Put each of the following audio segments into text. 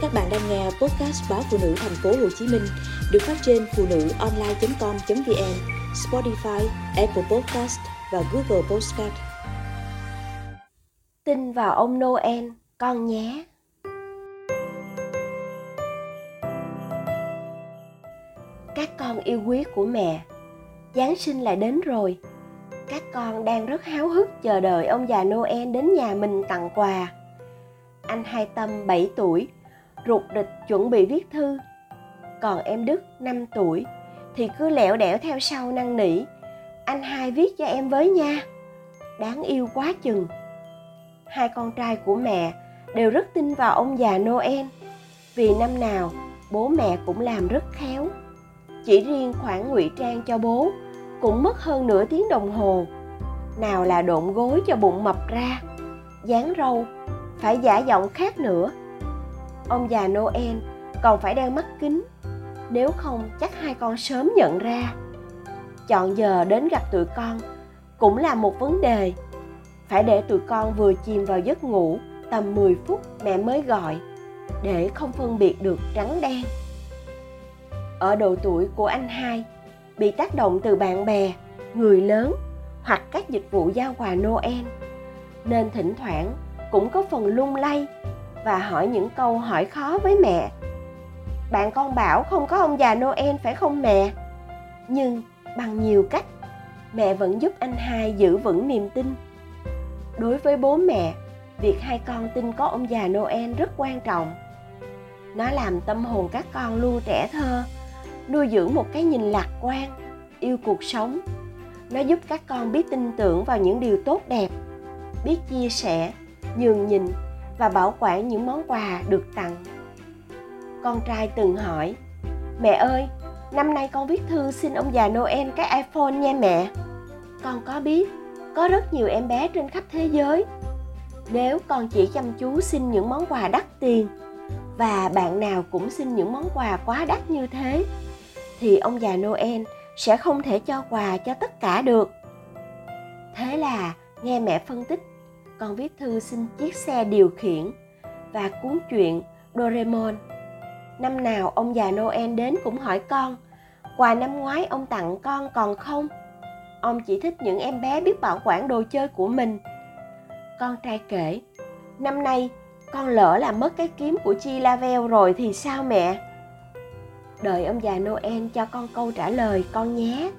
Các bạn đang nghe podcast báo phụ nữ thành phố Hồ Chí Minh được phát trên phụ nữ online.com.vn, Spotify, Apple Podcast và Google Podcast. Tin vào ông Noel, con nhé. Các con yêu quý của mẹ, Giáng sinh lại đến rồi. Các con đang rất háo hức chờ đợi ông già Noel đến nhà mình tặng quà. Anh Hai Tâm 7 tuổi rụt rịch chuẩn bị viết thư. Còn em đức 5 tuổi, thì cứ lẹo đẻo theo sau năn nỉ. Anh hai viết cho em với nha. Đáng yêu quá chừng. Hai con trai của mẹ đều rất tin vào ông già noel. Vì năm nào, bố mẹ cũng làm rất khéo. Chỉ riêng khoản ngụy trang cho bố cũng mất hơn nửa tiếng đồng hồ. Nào là độn gối cho bụng mập ra. Dán râu, phải giả giọng khác nữa ông già Noel còn phải đeo mắt kính, nếu không chắc hai con sớm nhận ra. Chọn giờ đến gặp tụi con cũng là một vấn đề. Phải để tụi con vừa chìm vào giấc ngủ tầm 10 phút mẹ mới gọi để không phân biệt được trắng đen. Ở độ tuổi của anh hai, bị tác động từ bạn bè, người lớn hoặc các dịch vụ giao quà Noel nên thỉnh thoảng cũng có phần lung lay và hỏi những câu hỏi khó với mẹ. Bạn con bảo không có ông già noel, phải không mẹ? Nhưng bằng nhiều cách, mẹ vẫn giúp anh hai giữ vững niềm tin. Đối với bố mẹ, việc hai con tin có ông già noel rất quan trọng. Nó làm tâm hồn các con luôn trẻ thơ, nuôi dưỡng một cái nhìn lạc quan, yêu cuộc sống. Nó giúp các con biết tin tưởng vào những điều tốt đẹp, biết chia sẻ, nhường nhìn và bảo quản những món quà được tặng. Con trai từng hỏi, mẹ ơi, năm nay con viết thư xin ông già noel cái iphone nha mẹ. Con có biết, có rất nhiều em bé trên khắp thế giới. Nếu con chỉ chăm chú xin những món quà đắt tiền và bạn nào cũng xin những món quà quá đắt như thế, thì ông già noel sẽ không thể cho quà cho tất cả được. Thế là nghe mẹ phân tích con viết thư xin chiếc xe điều khiển và cuốn truyện Doraemon. Năm nào ông già Noel đến cũng hỏi con, quà năm ngoái ông tặng con còn không? Ông chỉ thích những em bé biết bảo quản đồ chơi của mình. Con trai kể, năm nay con lỡ làm mất cái kiếm của Chi Lavel rồi thì sao mẹ? Đợi ông già Noel cho con câu trả lời con nhé.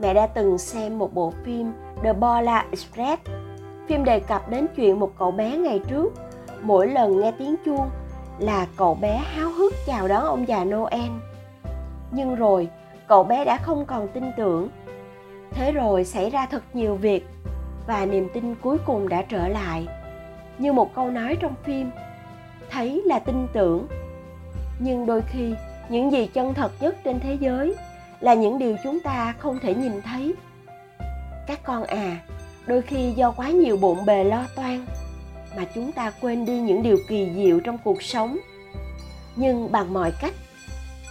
Mẹ đã từng xem một bộ phim The Polar Express Phim đề cập đến chuyện một cậu bé ngày trước, mỗi lần nghe tiếng chuông là cậu bé háo hức chào đón ông già Noel. Nhưng rồi, cậu bé đã không còn tin tưởng. Thế rồi xảy ra thật nhiều việc và niềm tin cuối cùng đã trở lại. Như một câu nói trong phim, thấy là tin tưởng. Nhưng đôi khi, những gì chân thật nhất trên thế giới là những điều chúng ta không thể nhìn thấy. Các con à, đôi khi do quá nhiều bộn bề lo toan mà chúng ta quên đi những điều kỳ diệu trong cuộc sống. Nhưng bằng mọi cách,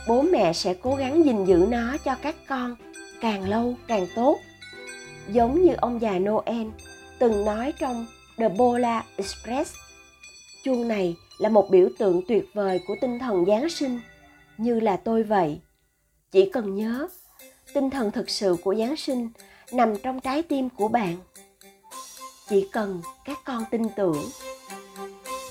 bố mẹ sẽ cố gắng gìn giữ nó cho các con càng lâu càng tốt. Giống như ông già noel từng nói trong the bola express, chuông này là một biểu tượng tuyệt vời của tinh thần giáng sinh, như là tôi vậy. Chỉ cần nhớ, tinh thần thực sự của giáng sinh nằm trong trái tim của bạn chỉ cần các con tin tưởng.